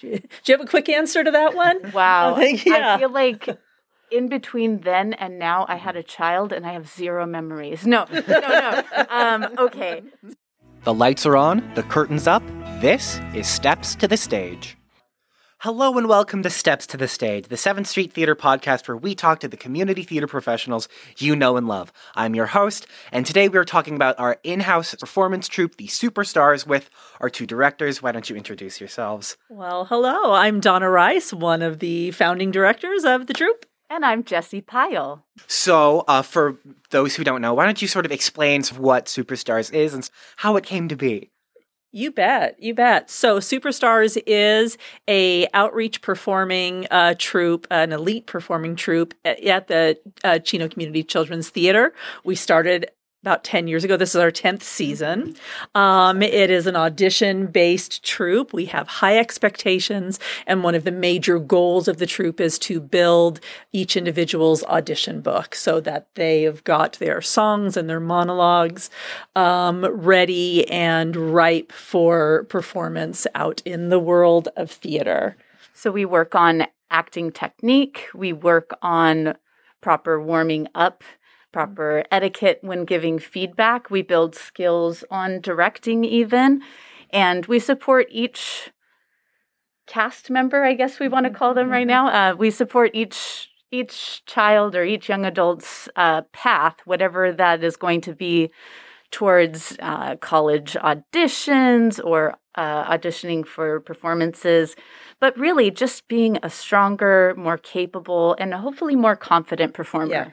Do you, do you have a quick answer to that one? Wow. I think, yeah. I feel like in between then and now, I had a child and I have zero memories. No, no, no. Um, okay. The lights are on, the curtain's up. This is Steps to the Stage. Hello and welcome to Steps to the Stage, the 7th Street Theater podcast where we talk to the community theater professionals you know and love. I'm your host, and today we are talking about our in house performance troupe, the Superstars, with our two directors. Why don't you introduce yourselves? Well, hello. I'm Dona Rice, one of the founding directors of the troupe. And I'm Jessie Pyle. So, uh, for those who don't know, why don't you sort of explain what Superstars is and how it came to be? You bet, you bet. So, Superstars is a outreach performing uh, troupe, an elite performing troupe at, at the uh, Chino Community Children's Theater. We started about 10 years ago. This is our 10th season. Um, it is an audition based troupe. We have high expectations, and one of the major goals of the troupe is to build each individual's audition book so that they've got their songs and their monologues um, ready and ripe for performance out in the world of theater. So we work on acting technique, we work on proper warming up proper etiquette when giving feedback. We build skills on directing, even. And we support each cast member, I guess we want to call them right now. Uh, we support each each child or each young adult's uh, path, whatever that is going to be towards uh, college auditions or uh, auditioning for performances, but really just being a stronger, more capable, and hopefully more confident performer. Yeah.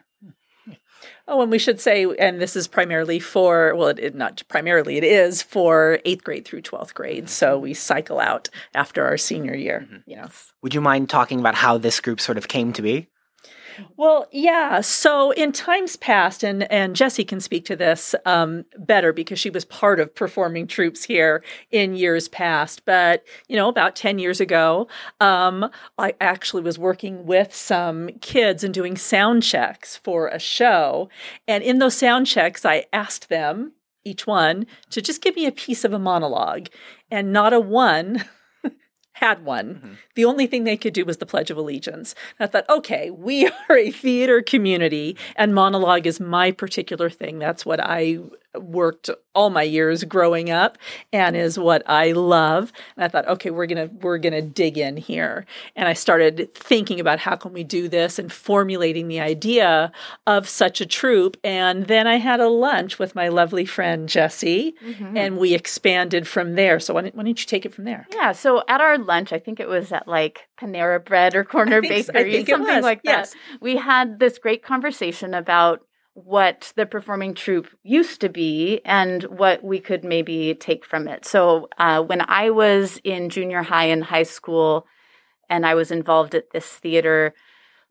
Oh, and we should say, and this is primarily for, well, it, it, not primarily, it is for eighth grade through 12th grade. So we cycle out after our senior year. Mhm. Yes. Would you mind talking about how this group sort of came to be? Well, yeah. So in times past, and and Jessie can speak to this um, better because she was part of performing troupes here in years past. But you know, about ten years ago, um, I actually was working with some kids and doing sound checks for a show, and in those sound checks, I asked them each one to just give me a piece of a monologue, and not a one. Had one. Mhm. The only thing they could do was the Pledge of Allegiance. And I thought, okay, we are a theater community, and monologue is my particular thing. That's what I worked all my years growing up, and is what I love. And I thought, okay, we're gonna we're gonna dig in here. And I started thinking about how can we do this, and formulating the idea of such a troupe. And then I had a lunch with my lovely friend Jessie, Mhm. and we expanded from there. So why don't, why don't you take it from there? Yeah, so at our lunch, I think it was at like Panera Bread or Corner think s- I Bakery, something like that. We had this great conversation about what the performing troupe used to be and what we could maybe take from it. So uh, when I was in junior high and high school, and I was involved at this theater,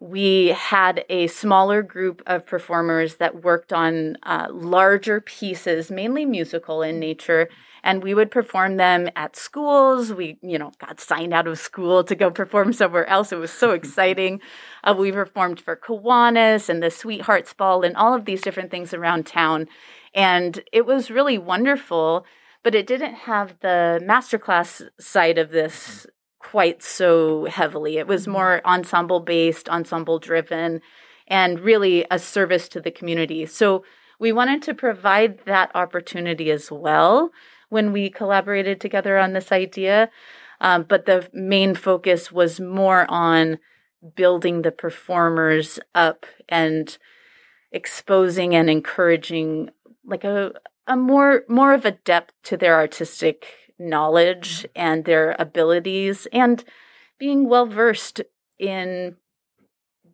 we had a smaller group of performers that worked on uh, larger pieces, mainly musical in nature, and we would perform them at schools. We, you know, got signed out of school to go perform somewhere else. It was so exciting. Uh, we performed for Kiwanis and the Sweethearts Ball and all of these different things around town, and it was really wonderful. But it didn't have the masterclass side of this quite so heavily. It was more ensemble based, ensemble driven, and really a service to the community. So we wanted to provide that opportunity as well when we collaborated together on this idea. Um, but the main focus was more on building the performers up and exposing and encouraging like a a more more of a depth to their artistic knowledge and their abilities and being well versed in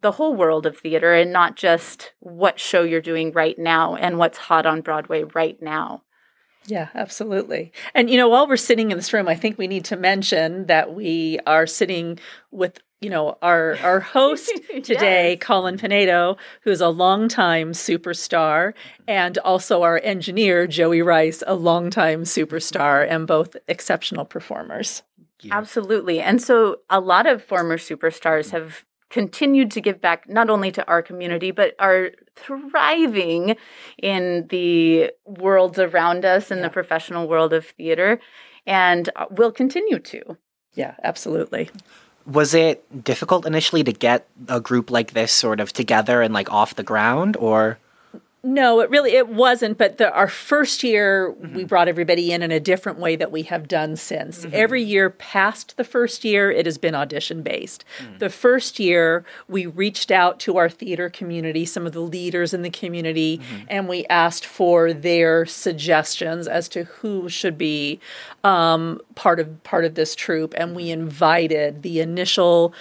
the whole world of theater and not just what show you're doing right now and what's hot on Broadway right now. Yeah, absolutely. And you know, while we're sitting in this room, I think we need to mention that we are sitting with you know our our host today, Yes. Colin Pinedo, who's a longtime superstar, and also our engineer Joey Rice, a longtime superstar, and both exceptional performers. Yeah. Absolutely. And so a lot of former superstars have continued to give back not only to our community, but are thriving in the worlds around us in Yeah. the professional world of theater and uh, will continue to. Yeah, absolutely. Was it difficult initially to get a group like this sort of together and like off the ground or? No, it really it wasn't. But the, our first year, mm-hmm. we brought everybody in in a different way that we have done since. Mm-hmm. Every year past the first year, it has been audition based. Mm-hmm. The first year, we reached out to our theater community, some of the leaders in the community, mm-hmm. and we asked for their suggestions as to who should be um, part of part of this troupe. And we invited the initial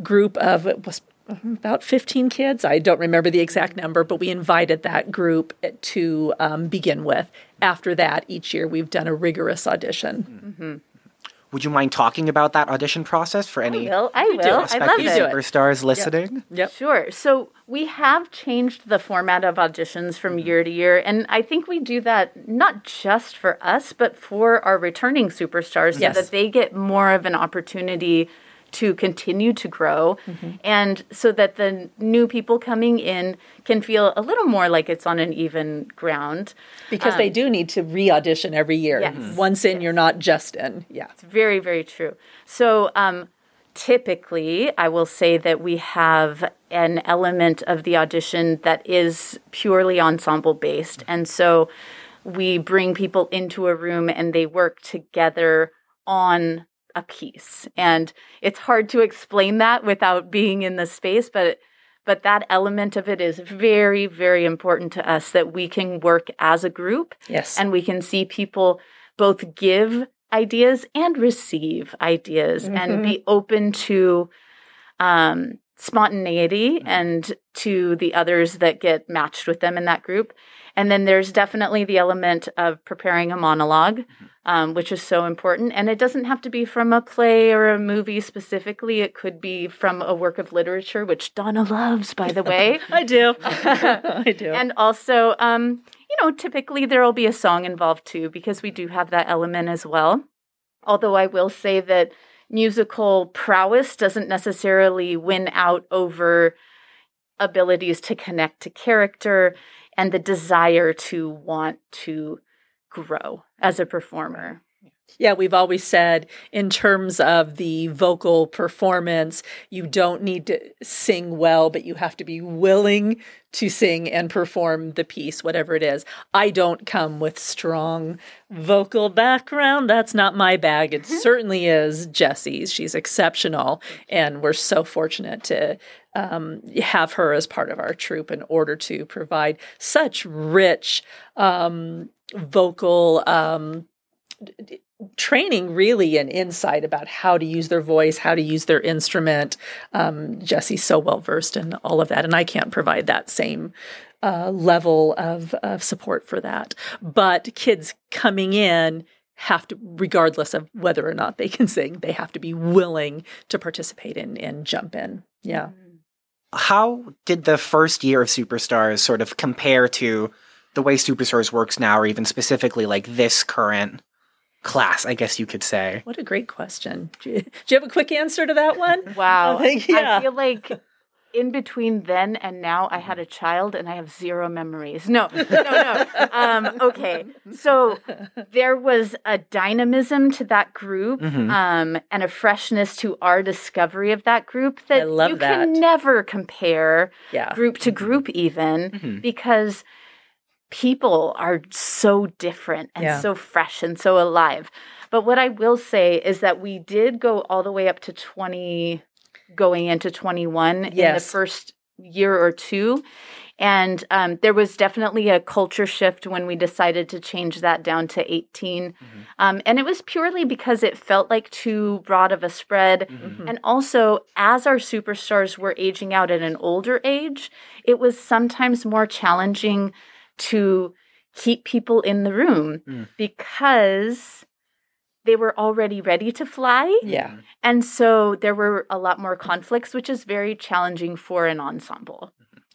group of it was about 15 kids. I don't remember the exact number, but we invited that group to um, begin with. After that, each year we've done a rigorous audition. Mm-hmm. Would you mind talking about that audition process for any I will. I will. I love it. superstars listening? Yep. yep. Sure. So we have changed the format of auditions from year to year, and I think we do that not just for us, but for our returning superstars, yes. so that they get more of an opportunity to continue to grow mm-hmm. and so that the new people coming in can feel a little more like it's on an even ground because um, they do need to re-audition every year yes. Mm-hmm. once in yes. you're not just in yeah it's very very true so um, typically i will say that we have an element of the audition that is purely ensemble based and so we bring people into a room and they work together on a piece. And it's hard to explain that without being in the space, but but that element of it is very very important to us that we can work as a group. Yes. And we can see people both give ideas and receive ideas mm-hmm. and be open to um, spontaneity mm-hmm. and to the others that get matched with them in that group. And then there's definitely the element of preparing a monologue. Mm-hmm um, which is so important. And it doesn't have to be from a play or a movie specifically. It could be from a work of literature, which Dona loves, by the way. I do. I do. And also, um, you know, typically there will be a song involved too, because we do have that element as well. Although I will say that musical prowess doesn't necessarily win out over abilities to connect to character and the desire to want to grow as a performer. Yeah, we've always said in terms of the vocal performance, you don't need to sing well, but you have to be willing to sing and perform the piece, whatever it is. I don't come with strong vocal background. That's not my bag. It mm-hmm. certainly is Jessie's. She's exceptional, and we're so fortunate to um, have her as part of our troupe in order to provide such rich um, vocal um, training really and insight about how to use their voice how to use their instrument. Um, jessie's so well versed in all of that and i can't provide that same uh, level of, of support for that. But kids coming in have to regardless of whether or not they can sing they have to be willing to participate in and jump in. Yeah. Mm-hmm. how did the first year of superstars sort of compare to the way Superstars works now, or even specifically like this current class, I guess you could say? What a great question. Do you, do you have a quick answer to that one? Wow. I, think, yeah. I feel like in between then and now, I had a child and I have zero memories. No, no, no. um, okay. So there was a dynamism to that group mm-hmm. um, and a freshness to our discovery of that group that you that. can never compare yeah. group to group, even mm-hmm. because – people are so different and yeah. so fresh and so alive. But what I will say is that we did go all the way up to 20, going into 21 yes. in the first year or two. And um, there was definitely a culture shift when we decided to change that down to 18. Mm-hmm. Um, and it was purely because it felt like too broad of a spread. Mm-hmm. And also, as our superstars were aging out at an older age, it was sometimes more challenging to keep people in the room mm. because they were already ready to fly. Yeah. And so there were a lot more conflicts, which is very challenging for an ensemble.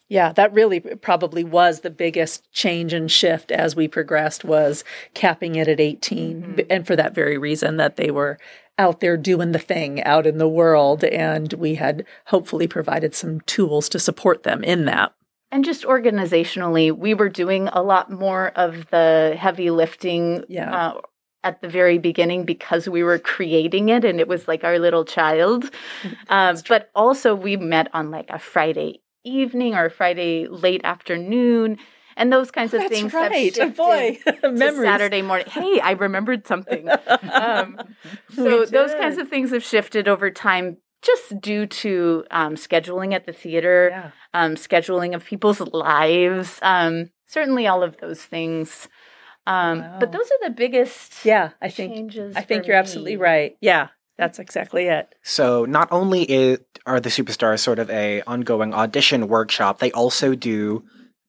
Yeah, that really probably was the biggest change and shift as we progressed was capping it at 18 mm-hmm. and for that very reason that they were out there doing the thing out in the world and we had hopefully provided some tools to support them in that. And just organizationally, we were doing a lot more of the heavy lifting yeah. uh, at the very beginning because we were creating it and it was like our little child. Um, but also, we met on like a Friday evening or Friday late afternoon. And those kinds of That's things. have right. Shifted boy, memories. Saturday morning. Hey, I remembered something. Um, so those kinds of things have shifted over time, just due to um, scheduling at the theater, Yeah. um, scheduling of people's lives. Um, certainly, all of those things. Um, Wow. But those are the biggest Yeah, I think changes. I think you're absolutely right. Yeah, that's exactly it. So not only is, are the superstars sort of a ongoing audition workshop, they also do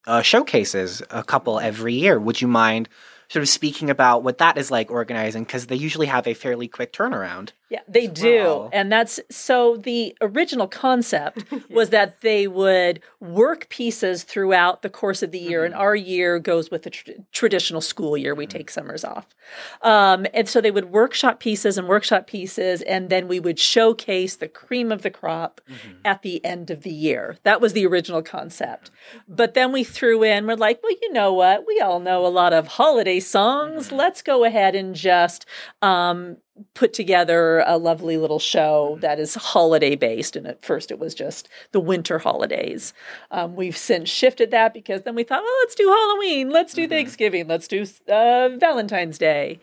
uh, showcases, a couple every year. Would you mind sort of speaking about what that is like organizing? Because they usually have a fairly quick turnaround. Yeah, they do. And that's so the original concept was that they would work pieces throughout the course of the year. Mm-hmm. And our year goes with the tr- traditional school year. We take summers off. Um, and so they would workshop pieces and workshop pieces. And then we would showcase the cream of the crop Mm-hmm. at the end of the year. That was the original concept. But then we threw in, we're like, well, you know what? We all know a lot of holiday songs. Mm-hmm. Let's go ahead and just um, put together a lovely little show that is holiday based. And at first it was just the winter holidays. Um, we've since shifted that because then we thought, well, let's do Halloween, let's do Thanksgiving, let's do uh, Valentine's Day.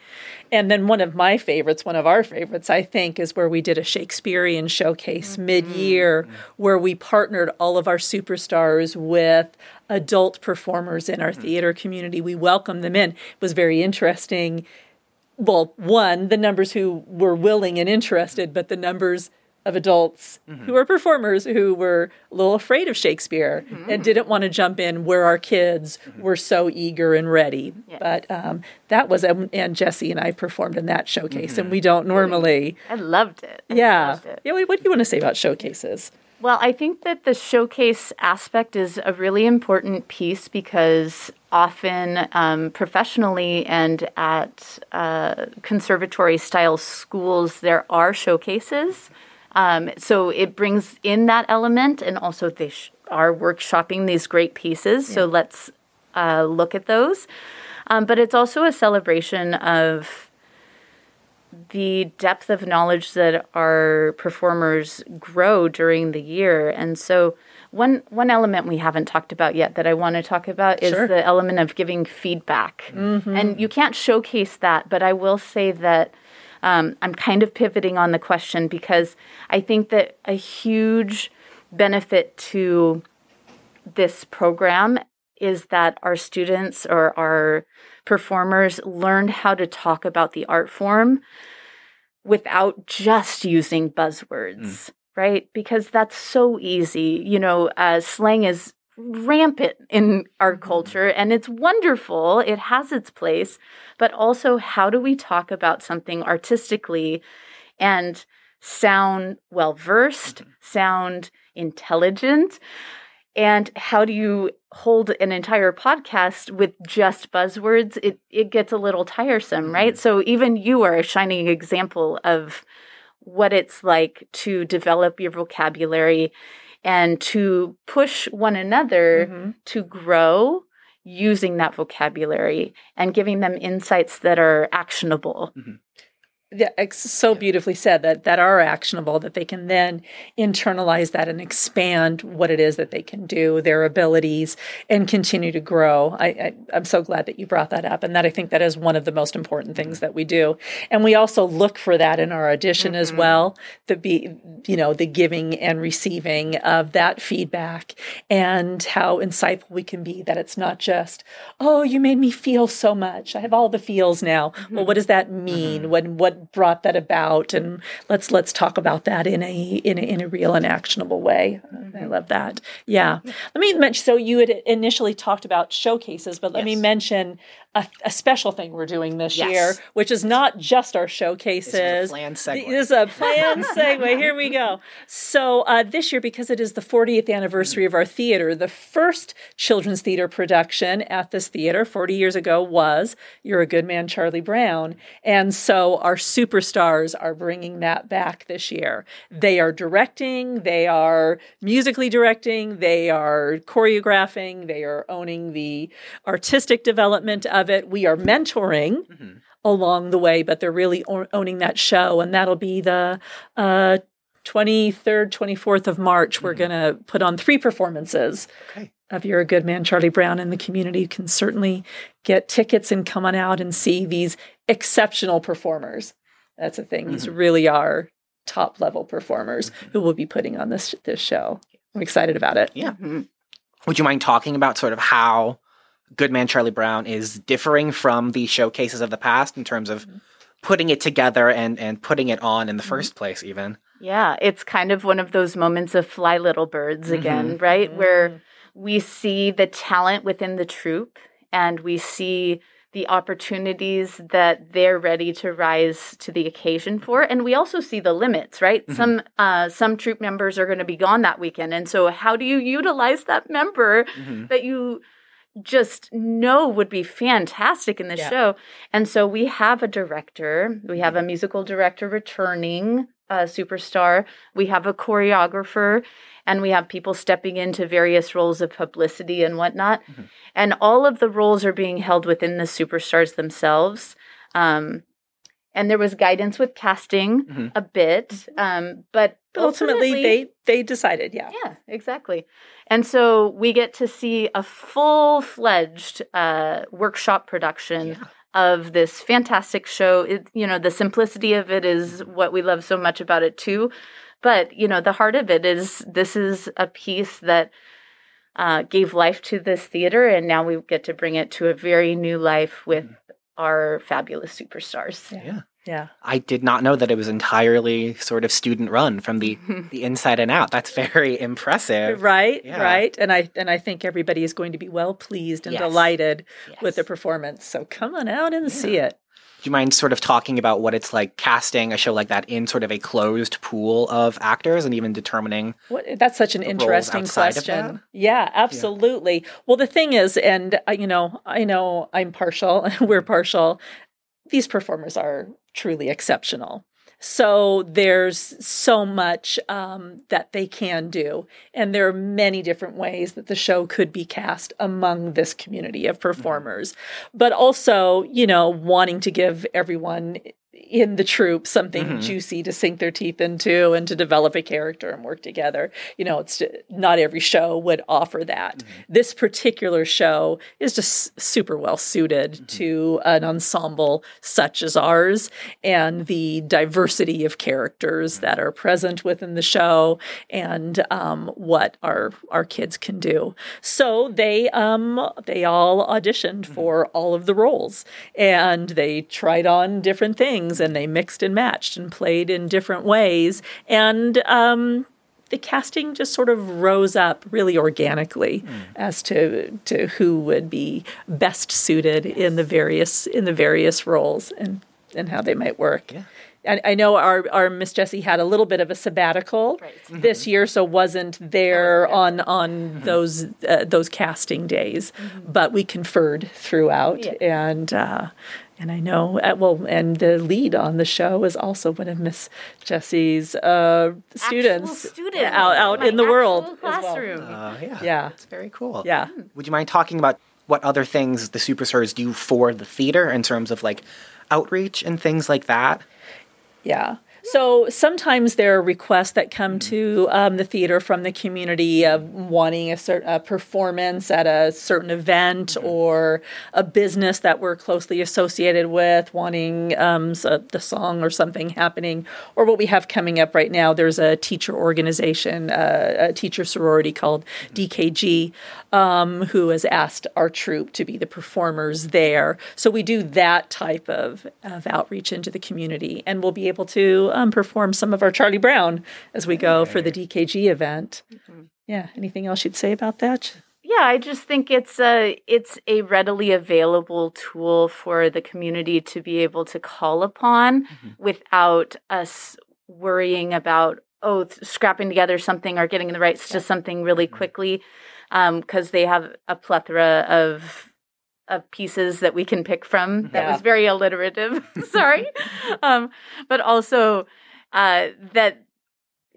And then one of my favorites, one of our favorites, I think, is where we did a Shakespearean showcase mid year where we partnered all of our superstars with adult performers in our theater community. We welcomed them in. It was very interesting well, one, the numbers who were willing and interested, but the numbers of adults who were performers who were a little afraid of Shakespeare and didn't want to jump in where our kids were so eager and ready. But um, that was, um, and Jessie and I performed in that showcase, and we don't normally. I loved it. I Yeah. loved it. Yeah. What do you want to say about showcases? Well, I think that the showcase aspect is a really important piece because often um, professionally and at uh, conservatory style schools, there are showcases. Um, so it brings in that element, and also they sh- are workshopping these great pieces. So let's uh, look at those. Um, but it's also a celebration of the depth of knowledge that our performers grow during the year. And so one one element we haven't talked about yet that I want to talk about is Sure. the element of giving feedback. And you can't showcase that, but I will say that um, I'm kind of pivoting on the question because I think that a huge benefit to this program is that our students or our performers learn how to talk about the art form without just using buzzwords, mm. right? Because that's so easy. You know, uh, slang is rampant in our mm-hmm. culture and it's wonderful. It has its place. But also, how do we talk about something artistically and sound well versed, mm-hmm. sound intelligent? And how do you hold an entire podcast with just buzzwords? It it gets a little tiresome, mm-hmm. right? So even you are a shining example of what it's like to develop your vocabulary and to push one another mm-hmm. to grow using that vocabulary and giving them insights that are actionable. Ex- so beautifully said that that are actionable that they can then internalize that and expand what it is that they can do, their abilities, and continue to grow. I, I I'm so glad that you brought that up, and that I think that is one of the most important things that we do. And we also look for that in our audition as mm-hmm. well. The be you know the giving and receiving of that feedback and how insightful we can be. That it's not just oh you made me feel so much. I have all the feels now. Well, mm-hmm. what does that mean? When what brought that about? And let's let's talk about that in a in a, in a real and actionable way. I mm-hmm. love that. Yeah. Let me mention. So you had initially talked about showcases, but let me mention a, a special thing we're doing this Yes. year, which is not just our showcases. This is a planned segue. This is a planned segue. Here we go. So uh, this year, because it is the 40th anniversary of our theater, the first children's theater production at this theater 40 years ago was "You're a Good Man, Charlie Brown," and so our superstars are bringing that back this year. They are directing, they are musically directing, they are choreographing, they are owning the artistic development of it. We are mentoring mm-hmm. along the way, but they're really owning that show. And that'll be the uh, 23rd, 24th of March. We're mm-hmm. going to put on three performances. Okay. Of You're a Good Man, Charlie Brown, and the community can certainly get tickets and come on out and see these exceptional performers. That's the thing. These mm-hmm. really are top level performers who will be putting on this this show. I'm excited about it. Yeah. Would you mind talking about sort of how Good Man Charlie Brown is differing from the showcases of the past in terms of mm-hmm. putting it together and and putting it on in the mm-hmm. first place even? Yeah, it's kind of one of those moments of fly little birds mm-hmm. again, right? Where we see the talent within the troupe and we see the opportunities that they're ready to rise to the occasion for. And we also see the limits right? Some uh, some troupe members are going to be gone that weekend. And so how do you utilize that member Mhm. that you just know would be fantastic in the Yeah. show. And so we have a director, we have a musical director returning, a superstar, we have a choreographer, and we have people stepping into various roles of publicity and whatnot. And all of the roles are being held within the superstars themselves. Um, and there was guidance with casting Mhm. a bit, um, but But ultimately, they they decided, yeah. yeah, exactly. And so we get to see a full fledged uh, workshop production of this fantastic show. It, you know, the simplicity of it is what we love so much about it, too. But, you know, the heart of it is this is a piece that uh, gave life to this theater, and now we get to bring it to a very new life with our fabulous superstars. Yeah. Yeah. I did not know that it was entirely sort of student run from the the inside and out. That's very impressive. Right, Yeah. right. And I and I think everybody is going to be well pleased and Yes. delighted with the performance. So come on out and see it. Do you mind sort of talking about what it's like casting a show like that in sort of a closed pool of actors and even determining What, that's such an interesting question. Yeah, absolutely. Well, the thing is, and uh, you know, I know I'm partial. We're partial. These performers are truly exceptional. So there's so much um, that they can do, and there are many different ways that the show could be cast among this community of performers. But also, you know, wanting to give everyone in the troupe something Mhm. juicy to sink their teeth into and to develop a character and work together. You know, it's not every show would offer that. This particular show is just super well suited to an ensemble such as ours and the diversity of characters that are present within the show and um, what our our kids can do. So they um, they all auditioned for all of the roles and they tried on different things and they mixed and matched and played in different ways and um, the casting just sort of rose up really organically as to to who would be best suited in the various in the various roles and and how they might work. Yeah. I, know our, our Miss Jessie had a little bit of a sabbatical Right. this year, so wasn't there on on those uh, those casting days, but we conferred throughout, Yeah. and uh, and I know uh, well, and the lead on the show is also one of Miss Jessie's uh, students, students out out in the world actual as well. classroom. uh, yeah. Yeah, It's very cool. yeah. Would you mind talking about what other things the superstars do for the theater in terms of like outreach and things like that? Yeah. So sometimes there are requests that come to um, the theater from the community of wanting a certain a performance at a certain event or a business that we're closely associated with, wanting um, so the song or something happening. Or what we have coming up right now, there's a teacher organization, uh, a teacher sorority called DKG, um, who has asked our troupe to be the performers there. So we do that type of, of outreach into the community, and we'll be able to um, perform some of our Charlie Brown as we go for the DKG event. Mm-hmm. Yeah. Anything else you'd say about that? Yeah, I just think it's a it's a readily available tool for the community to be able to call upon mm-hmm. without us worrying about oh th- scrapping together something or getting the rights to something really mm-hmm. quickly um, because they have a plethora of of pieces that we can pick from. That Yeah. was very alliterative. Sorry, um, but also uh, that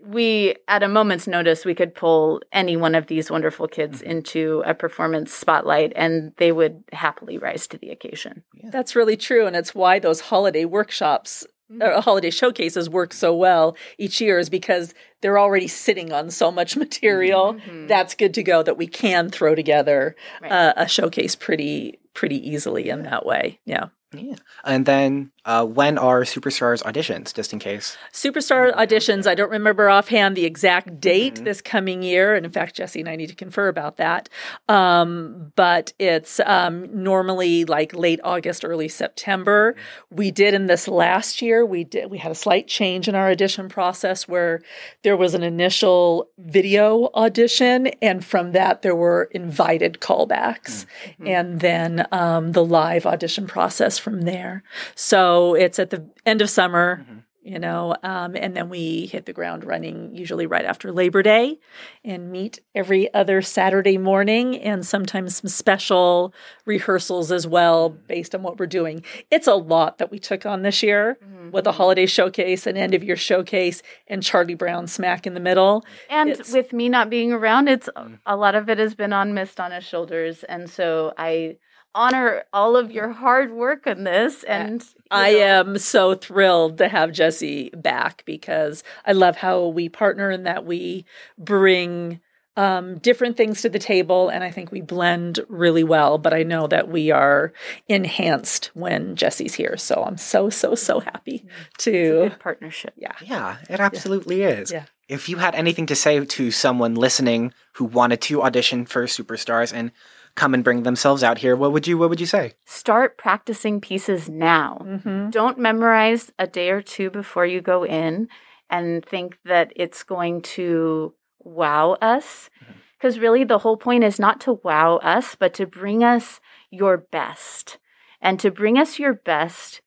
we at a moment's notice we could pull any one of these wonderful kids Mm-hmm. into a performance spotlight and they would happily rise to the occasion That's really true. And it's why those holiday workshops, uh, holiday showcases work so well each year, is because they're already sitting on so much material. That's good to go that we can throw together Right. uh, a showcase pretty pretty easily in that way. Yeah. Yeah. And then uh, when are Superstars auditions, just in case? Superstar auditions, I don't remember offhand the exact date this coming year. And in fact, Jessie and I need to confer about that. Um, but it's um, normally like late August, early September. We did in this last year, we did we had a slight change in our audition process where there was an initial video audition, and from that there were invited callbacks, and then um, the live audition process from there. So it's at the end of summer mm-hmm. you know, um, and then we hit the ground running usually right after Labor Day and meet every other Saturday morning and sometimes some special rehearsals as well based on what we're doing. It's a lot that we took on this year mm-hmm. with a holiday showcase, an end of year showcase, and Charlie Brown smack in the middle. and It's- with me not being around it's mm. a lot of it has been on Miss Dona's shoulders and so i honor all of your hard work on this and you I know, am so thrilled to have Jessie back because I love how we partner and that we bring um, different things to the table, and I think we blend really well. But I know that we are enhanced when Jessie's here, so I'm so so so happy it's a to good partnership yeah. Yeah, it absolutely is. Yeah. If you had anything to say to someone listening who wanted to audition for Superstars and come and bring themselves out here, what would you what would you say? start practicing pieces now Mm-hmm. don't memorize a day or two before you go in and think that it's going to wow us. Because really, the whole point is not to wow us, but to bring us your best. And to bring us your best,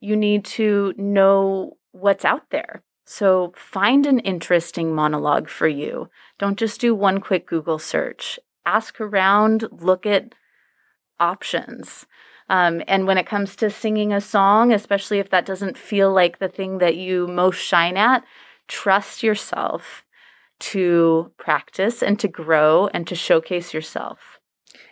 you need to know what's out there. So find an interesting monologue for you. Don't just do one quick Google search. Ask around, look at options. Um, and when it comes to singing a song, especially if that doesn't feel like the thing that you most shine at, trust yourself to practice and to grow and to showcase yourself.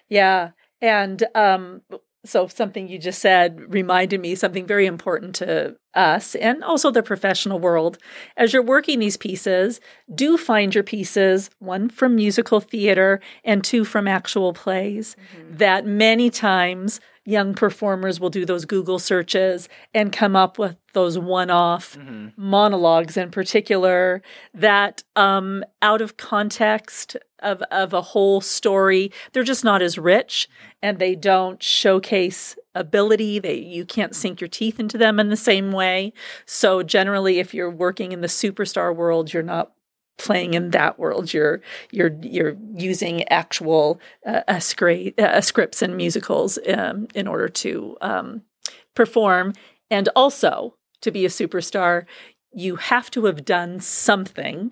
Yeah. And um, so something you just said reminded me something very important to us and also the professional world. As you're working these pieces, do find your pieces, one from musical theater and two from actual plays, that many times young performers will do those Google searches and come up with those one off monologues in particular that um, out of context of, of a whole story, they're just not as rich and they don't showcase ability. They you can't sink your teeth into them in the same way. So generally if you're working in the superstar world, you're not playing in that world you're you're you're using actual uh, uh, scra- uh, scripts and musicals um, in order to um, perform and also to be a superstar you have to have done something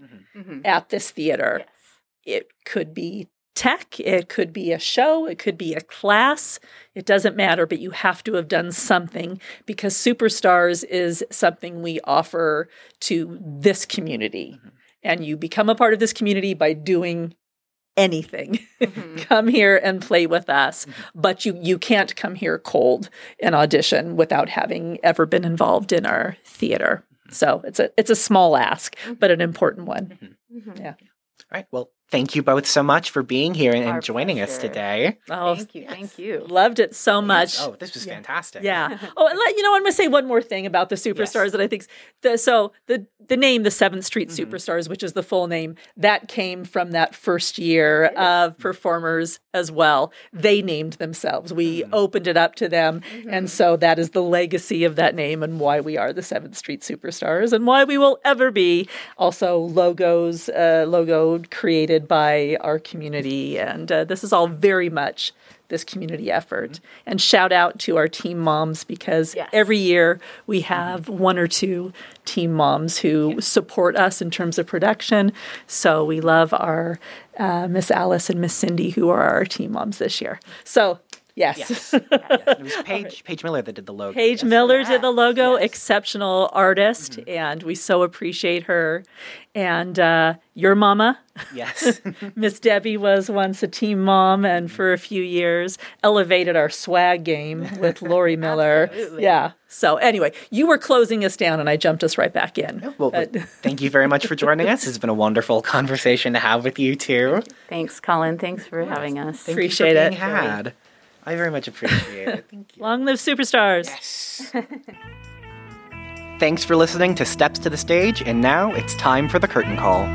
at this theater Yes. It could be tech, it could be a show, it could be a class. It doesn't matter, but you have to have done something because Superstars is something we offer to this community. Mm-hmm. And you become a part of this community by doing anything. Mm-hmm. come here and play with us. Mm-hmm. But you you can't come here cold and audition without having ever been involved in our theater. So it's a it's a small ask, but an important one. Yeah. All right. Well, thank you both so much for being here and, Our and joining us today. Oh, Thank you. Thank you. loved it so much. Oh, this was fantastic. Yeah. Oh, and let, you know, I'm going to say one more thing about the superstars that I think. The, so the the name, the Seventh Street mm-hmm. Superstars, which is the full name, that came from that first year of performers as well. They named themselves. We mm. opened it up to them, mm-hmm. and so that is the legacy of that name and why we are the Seventh Street Superstars and why we will ever be. Also, logos, uh, logo created by our community, and uh, this is all very much this community effort. And shout out to our team moms because Yes. every year we have one or two team moms who support us in terms of production. So we love our uh, Miss Alice and Miss Cindy who are our team moms this year. So Yes. Yes. yes. It was Paige, Paige Miller that did the logo. Paige yes. Miller did the logo, Yes. exceptional artist, and we so appreciate her. And uh, your mama, Yes. Miss Debbie, was once a team mom, and for a few years elevated our swag game with Lori Miller. Yeah. So anyway, you were closing us down, and I jumped us right back in. well, But- thank you very much for joining us. It's been a wonderful conversation to have with you too. Thanks, Colin. Thanks for having us. Thank Appreciate you for it. being had. I very much appreciate it. Thank you. Long live superstars. Yes. Thanks for listening to Steps to the Stage, and now it's time for the curtain call.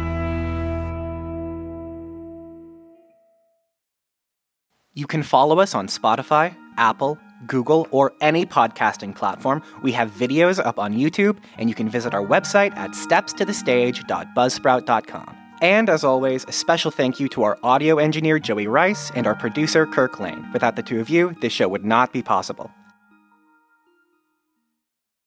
You can follow us on Spotify, Apple, Google, or any podcasting platform. We have videos up on YouTube, and you can visit our website at steps to the stepstothestage.buzzsprout.com. And as always, a special thank you to our audio engineer Joey Rice and our producer Kirk Lane. Without the two of you, this show would not be possible.